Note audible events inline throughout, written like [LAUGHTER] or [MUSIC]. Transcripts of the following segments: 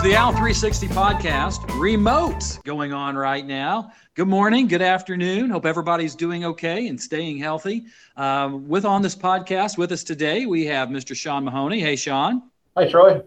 It's the Owl 360 podcast, remote going on right now. Good morning, good afternoon. Hope everybody's doing okay and staying healthy. Um, with on this podcast with us today, we have Mr. Sean Mahoney. Hey, Sean. Hi, Troy.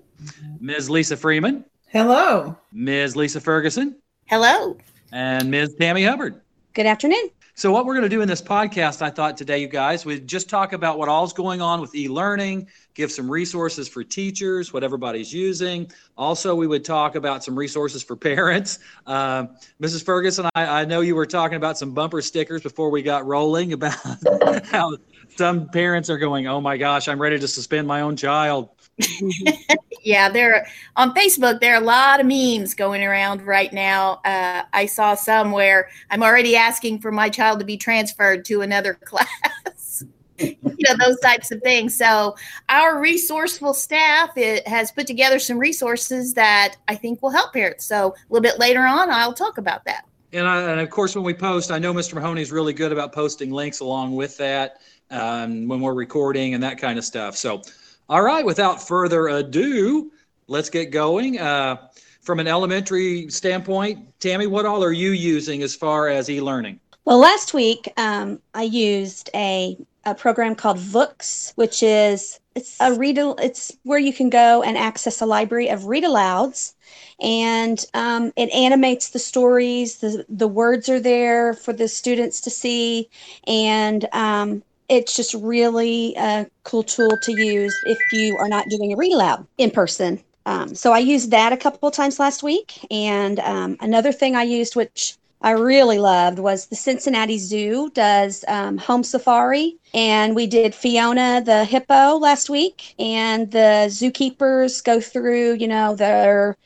Ms. Lisa Freeman. Hello. Ms. Lisa Ferguson. Hello. And Ms. Tammy Hubbard. Good afternoon. So, what we're going to do in this podcast, I thought today, you guys, we just talk about what all's going on with e learning, give some resources for teachers, what everybody's using. Also, we would talk about some resources for [LAUGHS] parents. Uh, Mrs. Ferguson, I, I, know you were talking about some bumper stickers before we got rolling about [LAUGHS] how some parents are going, oh my gosh, I'm ready to suspend my own child. [LAUGHS] yeah, there on Facebook. There are a lot of memes going around right now. Uh, I saw some where I'm already asking for my child to be transferred to another [LAUGHS] class. you know those types of things. So our resourceful staff it has put together some resources that I think will help parents. So a little bit later on, I'll talk about that. And, I, and of course, when we post, I know Mr. Mahoney is really good about posting links along with that um, when we're recording and that kind of stuff. So all right, without further ado, let's get going. Uh, from an elementary standpoint, Tammy, what all are you using as far as e-learning? Well, last week um, I used a, a program called Vooks, which is it's a read. It's where you can go and access a library of read alouds, and um, it animates the stories. the The words are there for the students to see, and um, it's just really a cool tool to use if you are not doing a aloud in person. Um, so I used that a couple times last week. And um, another thing I used, which I really loved, was the Cincinnati Zoo does um, home safari. And we did Fiona the hippo last week. And the zookeepers go through, you know, their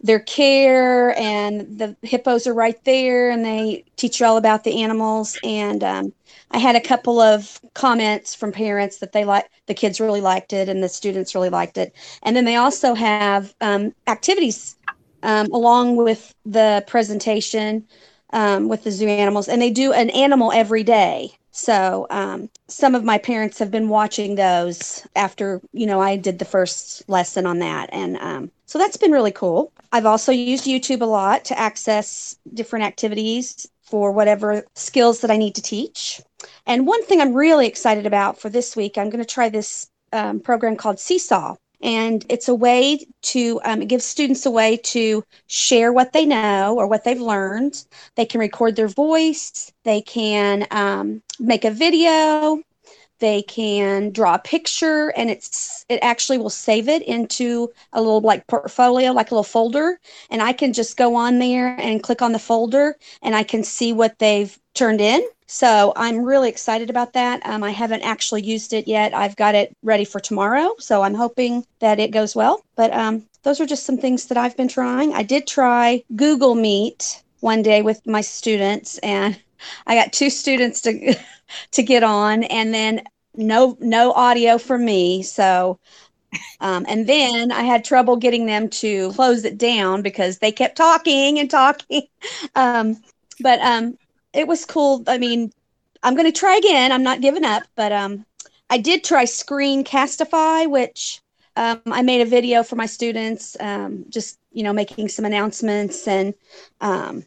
their care and the hippos are right there and they teach you all about the animals and um, I had a couple of comments from parents that they like the kids really liked it and the students really liked it. And then they also have um, activities um, along with the presentation um, with the zoo animals, and they do an animal every day. So um, some of my parents have been watching those after you know I did the first lesson on that, and um, so that's been really cool. I've also used YouTube a lot to access different activities for whatever skills that I need to teach. And one thing I'm really excited about for this week, I'm going to try this um, program called Seesaw. And it's a way to um, students a way to share what they know or what they've learned. They can record their voice, they can um, make a video, they can draw a picture and it's it actually will save it into a little like portfolio like a little folder. And i can just go on there and click on the folder and i can see what they've turned in. So i'm really excited about that. Um, i haven't actually used it yet. I've got it ready for tomorrow. So i'm hoping that it goes well. But um, those are just some things that i've been trying. I did try google meet one day with my students and I got two students to [LAUGHS] to get on, and then no no audio for me. So, um, and then I had trouble getting them to close it down because they kept talking and talking. [LAUGHS] Um, but um, it was cool. I mean, I'm going to try again. I'm not giving up, but um, I did try Screencastify, which um, I made a video for my students, um, just you know, making some announcements and um,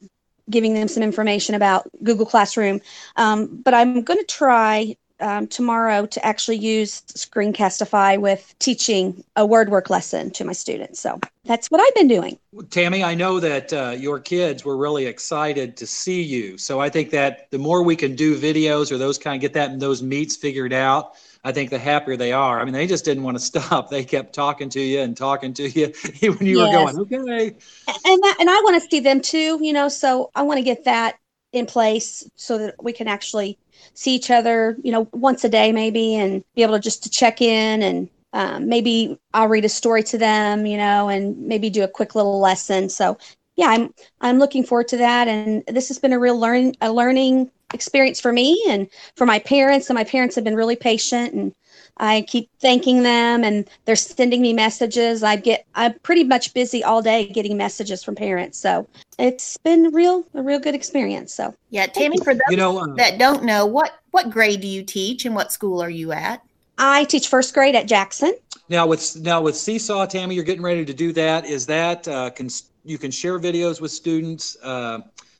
giving them some information about Google Classroom. Um, but I'm going to try um, tomorrow to actually use Screencastify with teaching a word work lesson to my students. So that's what I've been doing. Tammy, I know that uh, your kids were really excited to see you. So I think that the more we can do videos or those kind, of get that those meets figured out. I think the happier they are. I mean, they just didn't want to [LAUGHS] stop. They kept talking to you and talking to you [LAUGHS] when you yes. were going, okay. And that, and I want to see them too, you know, so I want to get that in place so that we can actually see each other, you know, once a day maybe and be able to just to check in and um, maybe I'll read a story to them, you know, and maybe do a quick little lesson. So yeah, I'm I'm looking forward to that, and this has been a real learn a learning experience for me and for my parents. And my parents have been really patient, and I keep thanking them, and they're sending me messages. I get I'm pretty much busy all day getting messages from parents, so it's been real a real good experience. So yeah, Tammy, for those you know, uh, that don't know, what what grade do you teach, and what school are you at? I teach first grade at Jackson. Now with now with Seesaw, Tammy, you're getting ready to do that. Is that uh, can you can share videos with students? Uh,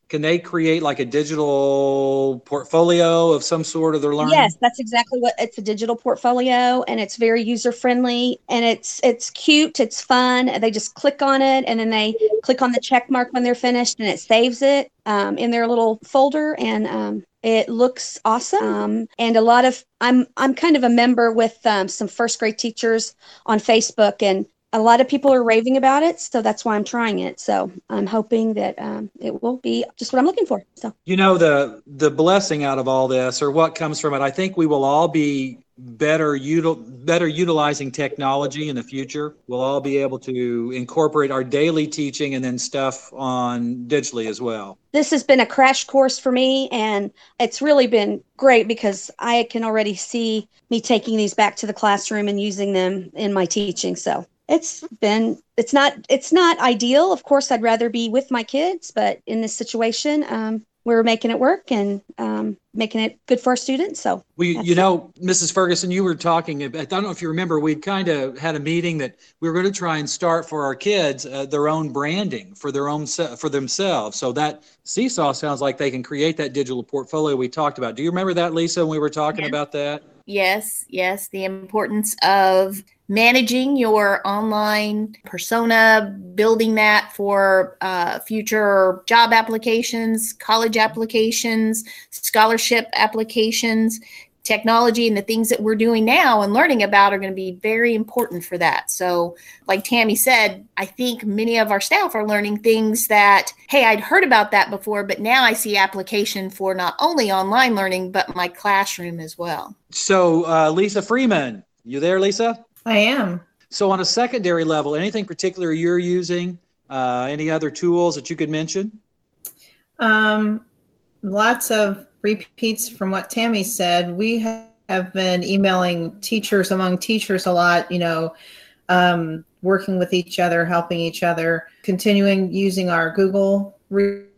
can they create like a digital portfolio of some sort of their learning? Yes, that's exactly what it's a digital portfolio and it's very user friendly and it's it's cute, it's fun. They just click on it and then they click on the check mark when they're finished and it saves it um, in their little folder and um, it looks awesome um, and a lot of i'm i'm kind of a member with um, some first grade teachers on facebook and a lot of people are raving about it so that's why i'm trying it. So i'm hoping that um, it will be just what i'm looking for so. You know the the blessing out of all this or what comes from it i think we will all be better util- better utilizing technology in the future. We'll all be able to incorporate our daily teaching and then stuff on digitally as well. This has been a crash course for me and it's really been great because i can already see me taking these back to the classroom and using them in my teaching so it's been it's not it's not ideal. Of course i'd rather be with my kids but in this situation um, we're making it work and um, making it good for our students so. We you know it. mrs ferguson you were talking about, i don't know if you remember we kind of had a meeting that we were going to try and start for our kids uh, their own branding for their own se- for themselves. So that seesaw sounds like they can create that digital portfolio we talked about. Do you remember that lisa when we were talking yeah. about that? Yes yes the importance of managing your online persona, building that for uh, future job applications, college applications, scholarship applications. Technology and the things that we're doing now and learning about are going to be very important for that. So, like Tammy said, I think many of our staff are learning things that, hey, I'd heard about that before, but now I see application for not only online learning, but my classroom as well. So, uh, Lisa Freeman, you there, Lisa? I am. So, on a secondary level, anything particular you're using? Uh, any other tools that you could mention? Um, lots of repeats from what Tammy said. We have been emailing teachers among teachers a lot, you know, um, working with each other, helping each other, continuing using our Google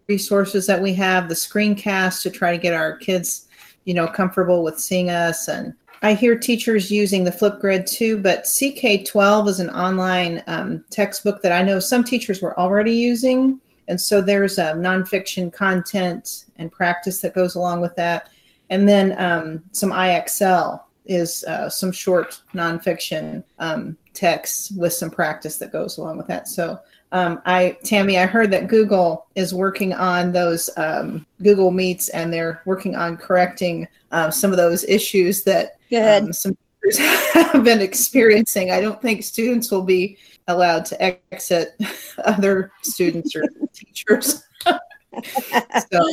resources that we have, the screencast to try to get our kids, you know, comfortable with seeing us and I hear teachers using the Flipgrid too, but CK12 is an online um, textbook that I know some teachers were already using. And so there's a nonfiction content and practice that goes along with that. And then um, some IXL is uh, some short nonfiction um, text with some practice that goes along with that. So um, I, Tammy, I heard that Google is working on those um, Google Meets and they're working on correcting uh, some of those issues that Um, some teachers [LAUGHS] have been experiencing. I don't think students will be allowed to exit [LAUGHS] other students or [LAUGHS] teachers. so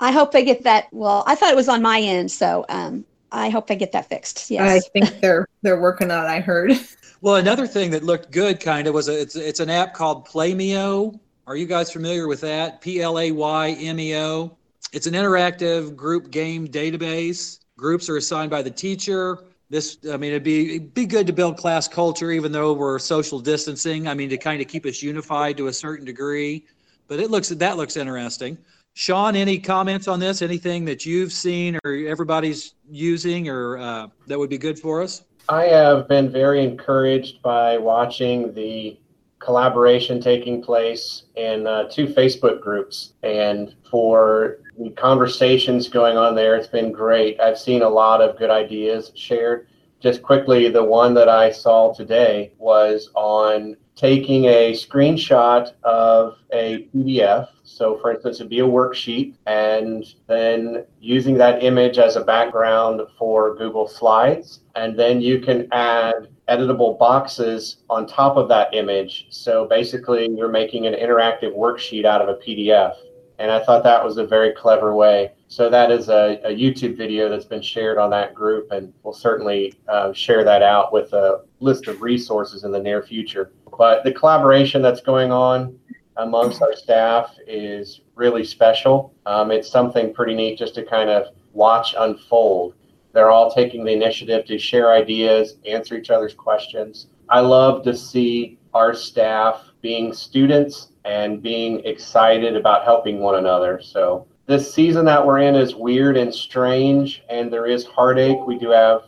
I hope they get that. Well, I thought it was on my end, so um, I hope they get that fixed. Yes. I think they're they're working on. It, I heard. Well, another thing that looked good, kind of, was a, it's it's an app called Playmeo. Are you guys familiar with that? P L A Y M E O. It's an interactive group game database. Groups are assigned by the teacher. This, I mean, it'd be it'd be good to build class culture, even though we're social distancing. I mean, to kind of keep us unified to a certain degree. But it looks that looks interesting. Sean, any comments on this? Anything that you've seen or everybody's using, or uh, that would be good for us? I have been very encouraged by watching the collaboration taking place in uh, two Facebook groups, and for the conversations going on there. It's been great. I've seen a lot of good ideas shared. Just quickly, the one that I saw today was on taking a screenshot of a PDF. So, for instance, it'd be a worksheet, and then using that image as a background for Google Slides. And then you can add editable boxes on top of that image. So, basically, you're making an interactive worksheet out of a PDF. And I thought that was a very clever way. So that is a, a YouTube video that's been shared on that group, and we'll certainly uh, share that out with a list of resources in the near future. But the collaboration that's going on amongst our staff is really special. Um, it's something pretty neat just to kind of watch unfold. They're all taking the initiative to share ideas, answer each other's questions. I love to see our staff being students and being excited about helping one another. So this season that we're in is weird and strange, and there is heartache. We do have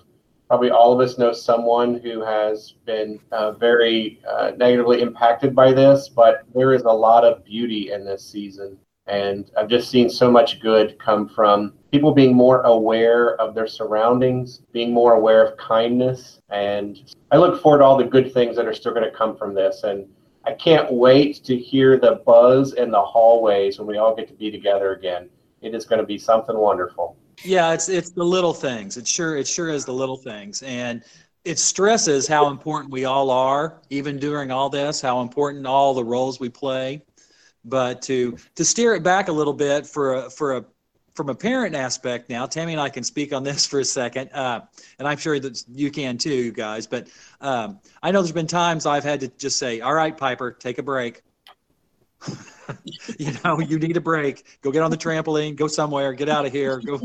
probably all of us know someone who has been uh, very uh, negatively impacted by this, but there is a lot of beauty in this season. And I've just seen so much good come from people being more aware of their surroundings, being more aware of kindness. And I look forward to all the good things that are still going to come from this. And I can't wait to hear the buzz in the hallways when we all get to be together again. It is going to be something wonderful. Yeah, it's it's the little things. It sure it sure is the little things, and it stresses how important we all are, even during all this, how important all the roles we play. But to to steer it back a little bit for a, for a from a parent aspect now, Tammy and I can speak on this [LAUGHS] for a second, uh, and I'm sure that you can too, you guys. But um, I know there's been times I've had to just say, "All right, Piper, take a break." [LAUGHS] you know, you need a break. Go get on the trampoline. Go somewhere. Get out of here. Go,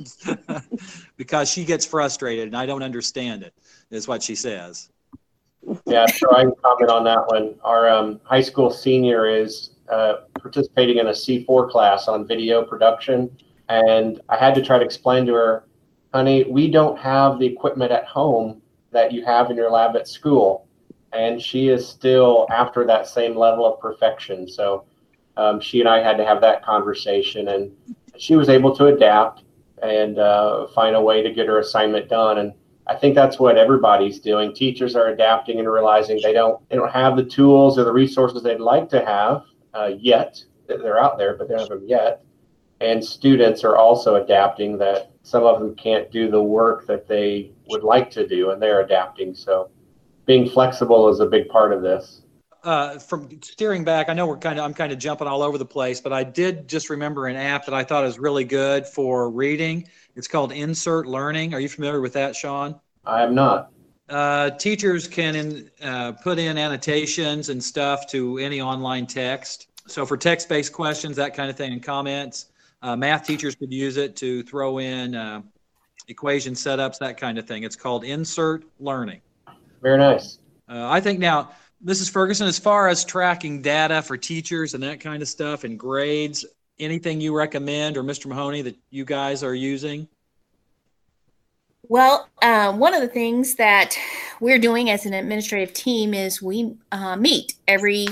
[LAUGHS] because she gets frustrated, and I don't understand it. Is what she says. Yeah, so I can comment on that one. Our um, high school senior is uh, participating in a C4 class on video production, and I had to try to explain to her, honey, we don't have the equipment at home that you have in your lab at school. And she is still after that same level of perfection. So um, she and I had to have that conversation, and she was able to adapt and uh, find a way to get her assignment done. And I think that's what everybody's doing. Teachers are adapting and realizing they don't they don't have the tools or the resources they'd like to have uh, yet. They're out there, but they don't have them yet. And students are also adapting that some of them can't do the work that they would like to do, and they're adapting. So being flexible is a big part of this uh, from steering back, I know we're kind of I'm kind of jumping all over the place, but I did just remember an app that I thought was really good for reading. It's called Insert Learning. Are you familiar with that, Sean? I am not. Uh, teachers can in, uh, put in annotations and stuff to any online text. So for text-based questions, that kind of thing, and comments, uh, math teachers could use it to throw in uh, equation setups, that kind of thing. It's called Insert Learning. Very nice. Uh, I think now Mrs. Ferguson, as far as tracking data for teachers and that kind of stuff and grades, anything you recommend or Mr. Mahoney that you guys are using? Well, uh, one of the things that we're doing as an administrative team is we uh, meet every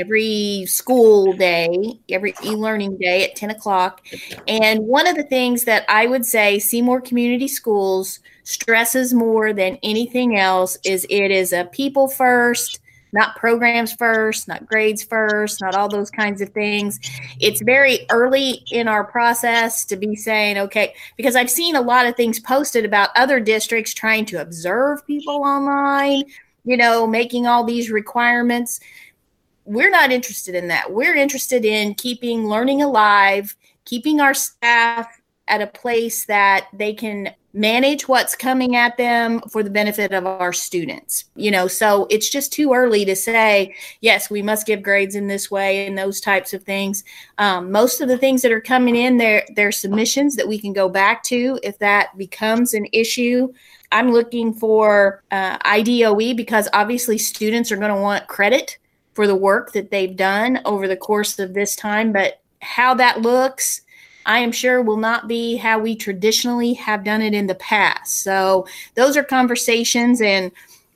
every school day, every e-learning day at 10 o'clock. And one of the things that I would say Seymour Community Schools stresses more than anything else is it is a people first, not programs first, not grades first, not all those kinds of things. It's very early in our process to be saying, okay, because I've seen a lot of things posted about other districts trying to observe people online, you know, making all these requirements. We're not interested in that. We're interested in keeping learning alive, keeping our staff at a place that they can manage what's coming at them for the benefit of our students. You know, so it's just too early to say, yes, we must give grades in this way and those types of things. Um, most of the things that are coming in, they're, they're submissions that we can go back to if that becomes an issue. I'm looking for uh, IDOE because obviously students are going to want credit for the work that they've done over the course of this time, but how that looks I am sure will not be how we traditionally have done it in the past. So those are conversations, and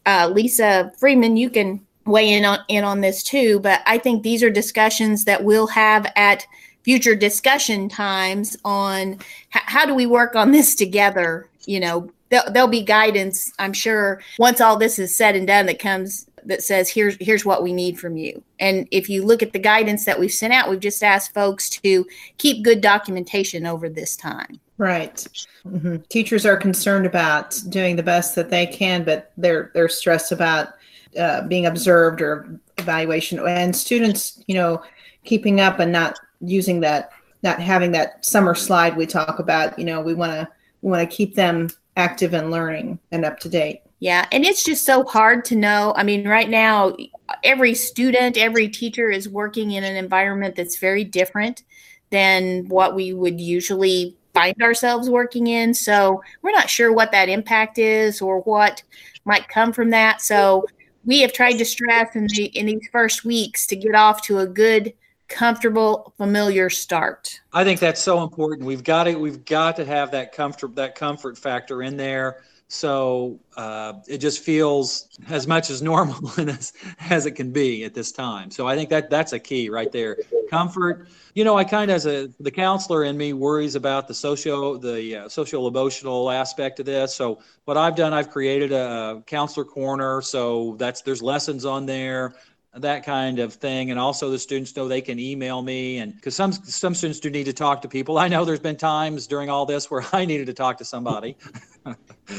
uh, Lisa Freeman, you can weigh in on in on this too. But I think these are discussions that we'll have at future discussion times on h- how do we work on this together. You know, there'll, there'll be guidance, I'm sure, once all this is said and done, that comes that says here's here's what we need from you. And if you look at the guidance that we've sent out we've just asked folks to keep good documentation over this time. Right. Mm-hmm. teachers are concerned about doing the best that they can but they're they're stressed about uh, being observed or evaluation. And students you know keeping up and not using that not having that summer slide we talk about you know we want to we want to keep them active and learning and up to date yeah, and it's just so hard to know. I mean, right now, every student, every teacher is working in an environment that's very different than what we would usually find ourselves working in. So we're not sure what that impact is or what might come from that. So we have tried to stress in the in these first weeks to get off to a good comfortable familiar start i think that's so important we've got to we've got to have that comfort that comfort factor in there So uh, it just feels as much as normal [LAUGHS] as, as it can be at this time. So I think that that's a key right there. Comfort. You know, I kind of as a the counselor in me worries about the socio the uh, social emotional aspect of this. So what I've done, I've created a counselor corner. So that's there's lessons on there that kind of thing. And also the students know they can email me. And because some some students do need to talk to people. I know there's been times during all this where [LAUGHS] i needed to talk to somebody.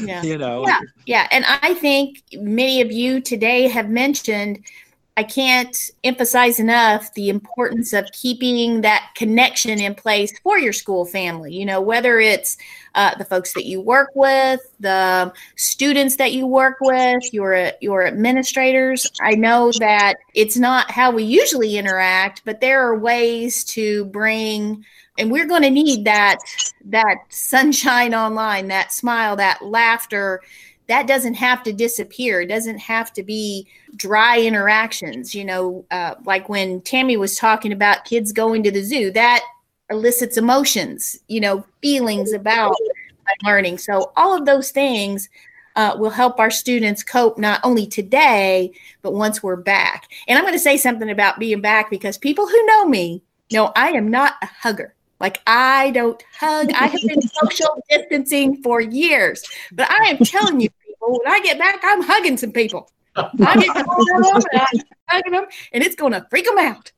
Yeah. [LAUGHS] you know. Yeah. Yeah. And i think many of you today have mentioned I can't emphasize enough the importance of keeping that connection in place for your school family. You know, whether it's uh, the folks that you work with, the students that you work with, your your administrators. I know that it's not how we usually interact, but there are ways to bring and we're going to need that that sunshine [LAUGHS] online that smile that laughter that doesn't have to disappear. It doesn't have to be dry interactions. You know, uh, like when Tammy was talking about kids going to the zoo, that elicits emotions, you know, feelings about learning. So all of those things uh, will help our students cope not only today, but once we're back. And I'm going to say something about being back because people who know me know I am not a hugger. Like I don't hug. I have been [LAUGHS] social distancing for years, but I am telling you, people, when I get back, I'm hugging some people. I get them and I'm hugging them, and it's going to freak them out.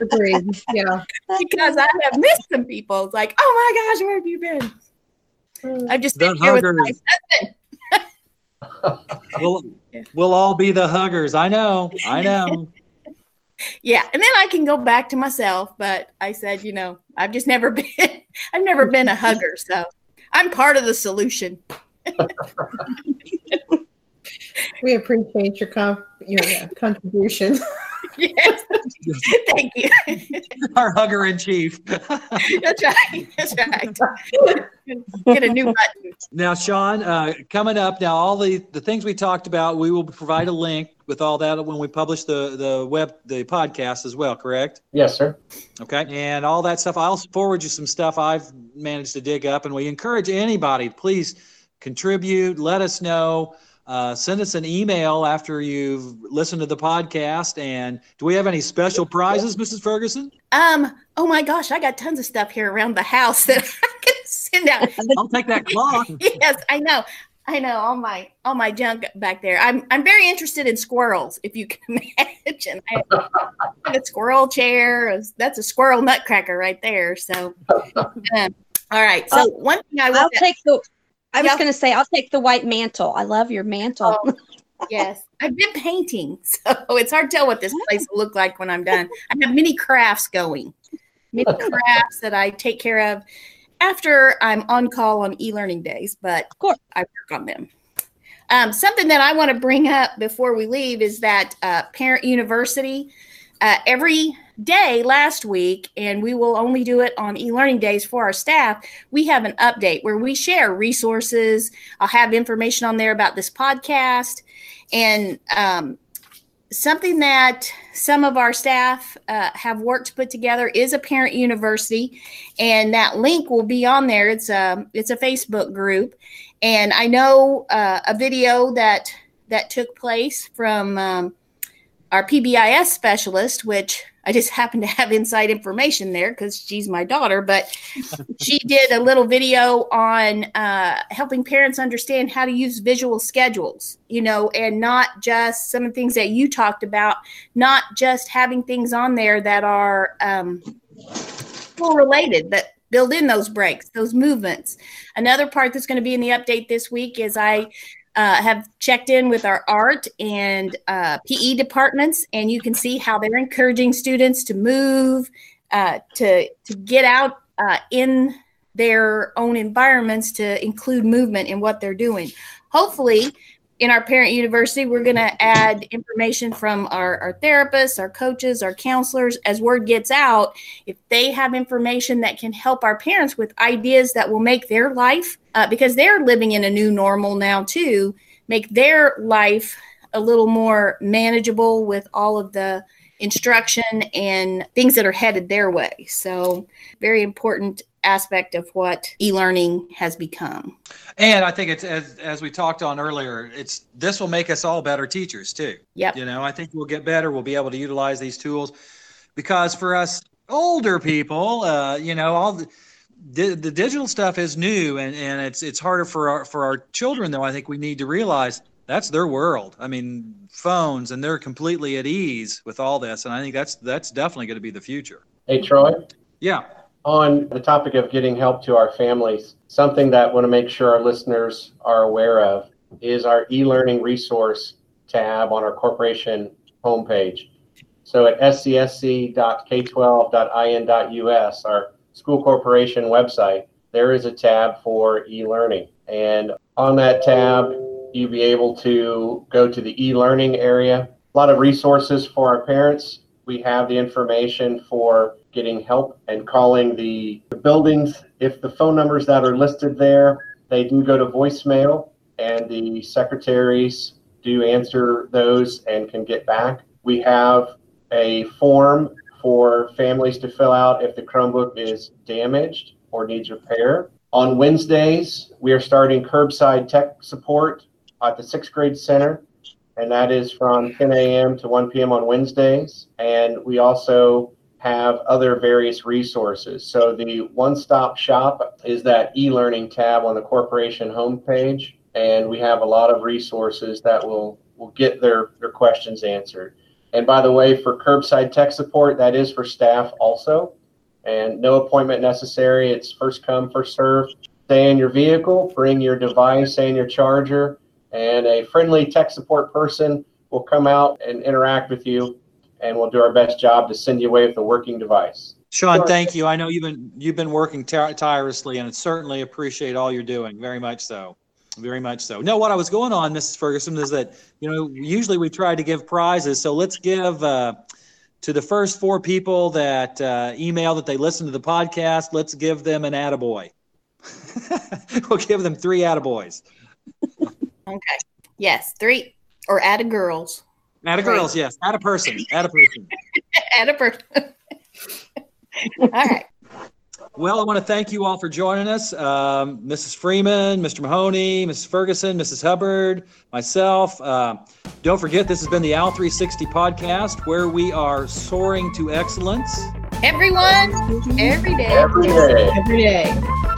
Agreed. Yeah. because I have missed some people. It's like, oh my gosh, where have you been? I've just been The here with my husband. [LAUGHS] we'll, we'll all be the huggers i know i know Yeah, and then I can go back to myself. But I said, you know, I've just never [LAUGHS] been. I've never been a hugger, so I'm part of the solution. We appreciate your com- your yeah, contribution. [LAUGHS] yes, thank you. [LAUGHS] our hugger in chief That's right. That's right. Get a new button. now sean uh, coming up now all the the things we talked about we will provide a link with all that when we publish the the web the podcast as well correct Yes, sir. Okay. And all that stuff. I'll forward you some stuff I've managed to dig up. And we encourage anybody, please contribute, let us know. Uh, send us an email after you've listened to the podcast. And do we have any special prizes, Mrs. Ferguson? Um. Oh my gosh, I got tons of stuff here around the house that [LAUGHS] I can send out. I'll take that clock. [LAUGHS] yes, I know. I know all my all my junk back there. I'm I'm very interested in squirrels, if you can [LAUGHS] imagine. I have a squirrel chair. That's a squirrel nutcracker right there. So, [LAUGHS] um, all right. So I'll- one thing I I'll take the. I was Yeah. going to say I'll take the white mantle. I love your mantle. Oh, yes, I've been painting, [LAUGHS] so it's hard to tell what this place will look like when I'm done. I have many crafts going, many crafts that I take care of after I'm on call on e-learning days, but Of course. I work on them. Um, something that I want to bring up before we leave is that uh, Parent University uh, every day last week, and we will only do it on e-learning days for our staff. We have an update where we share resources. I'll have information on there about this podcast and um, something that some of our staff uh, have worked to put together is a parent university and that link will be on there. It's a it's a facebook group. And i know uh, a video that that took place from um, our pbis specialist which i just [LAUGHS] happen to have inside information there because she's my daughter but [LAUGHS] she did a little video on uh, helping parents understand how to use visual schedules, you know, and not just some of the things that you talked about, not just having things on there that are um, school related, that build in those breaks, those movements. Another part that's going to be in the update this week is I uh, have checked in with our art and uh, PE departments, and you can see how they're encouraging students to move, uh, to to get out uh, in their own environments to include movement in what they're doing. Hopefully, in our parent university, we're going to add information from our, our therapists, our coaches, our counselors as word gets out. If they have information that can help our parents with ideas that will make their life, uh, because they're living in a new normal now too, make their life a little more manageable with all of the instruction and things that are headed their way. So, very important aspect of what e-learning has become. And I think it's as as we talked on earlier, it's this will make us all better teachers too. Yeah. You know, I think we'll get better. We'll be able to utilize these tools because for us older people, uh, you know, all the, the, the digital stuff is new and, and it's it's harder for our for our children though. I think we need to realize that's their world. I mean, phones and they're completely at ease with all this. And I think that's that's definitely going to be the future. Hey, Troy. Yeah. On the topic of getting help to our families, something that I want to make sure our listeners are aware of is our e-learning resource tab on our corporation homepage. So at scsc.k12.in.us, our school corporation website, there is a tab for e-learning. And on that tab, you'll be able to go to the e-learning area. A lot of resources for our parents. We have the information for getting help and calling the, the buildings. If the phone numbers that are listed there, they do go to voicemail and the secretaries do answer those and can get back. We have a form for families to fill out if the Chromebook is damaged or needs repair. On Wednesdays, we are starting curbside tech support at the sixth grade center, and that is from 10 a.m. to 1 p.m. on Wednesdays. And we also have other various resources. So the one-stop shop is that e-learning tab on the corporation homepage, and we have a lot of resources that will will get their their questions answered. And by the way, for curbside tech support, that is for staff also, and no appointment necessary. It's first come, first serve. Stay in your vehicle, bring your device and your charger, and a friendly tech support person will come out and interact with you and we'll do our best job to send you away with a working device. Sean, Sure. thank you. I know you've been you've been working ti- tirelessly, and certainly appreciate all you're doing. Very much so. Very much so. No, what I was going on, Mrs. Ferguson, is that you know usually we try to give prizes, so let's give uh, to the first four people that uh, email that they listen to the podcast. Let's give them an attaboy. [LAUGHS] we'll give them three attaboys. Okay. Yes, three or add a girls. Atta girls, yes. Atta person. Atta person. Add a person. All right. Well, I want to thank you all for joining us. Um, Mrs. Freeman, Mr. Mahoney, Mrs. Ferguson, Mrs. Hubbard, myself. Uh, don't forget, this has been the Owl 360 podcast where we are soaring to excellence. Everyone, every day. Every day. Every day.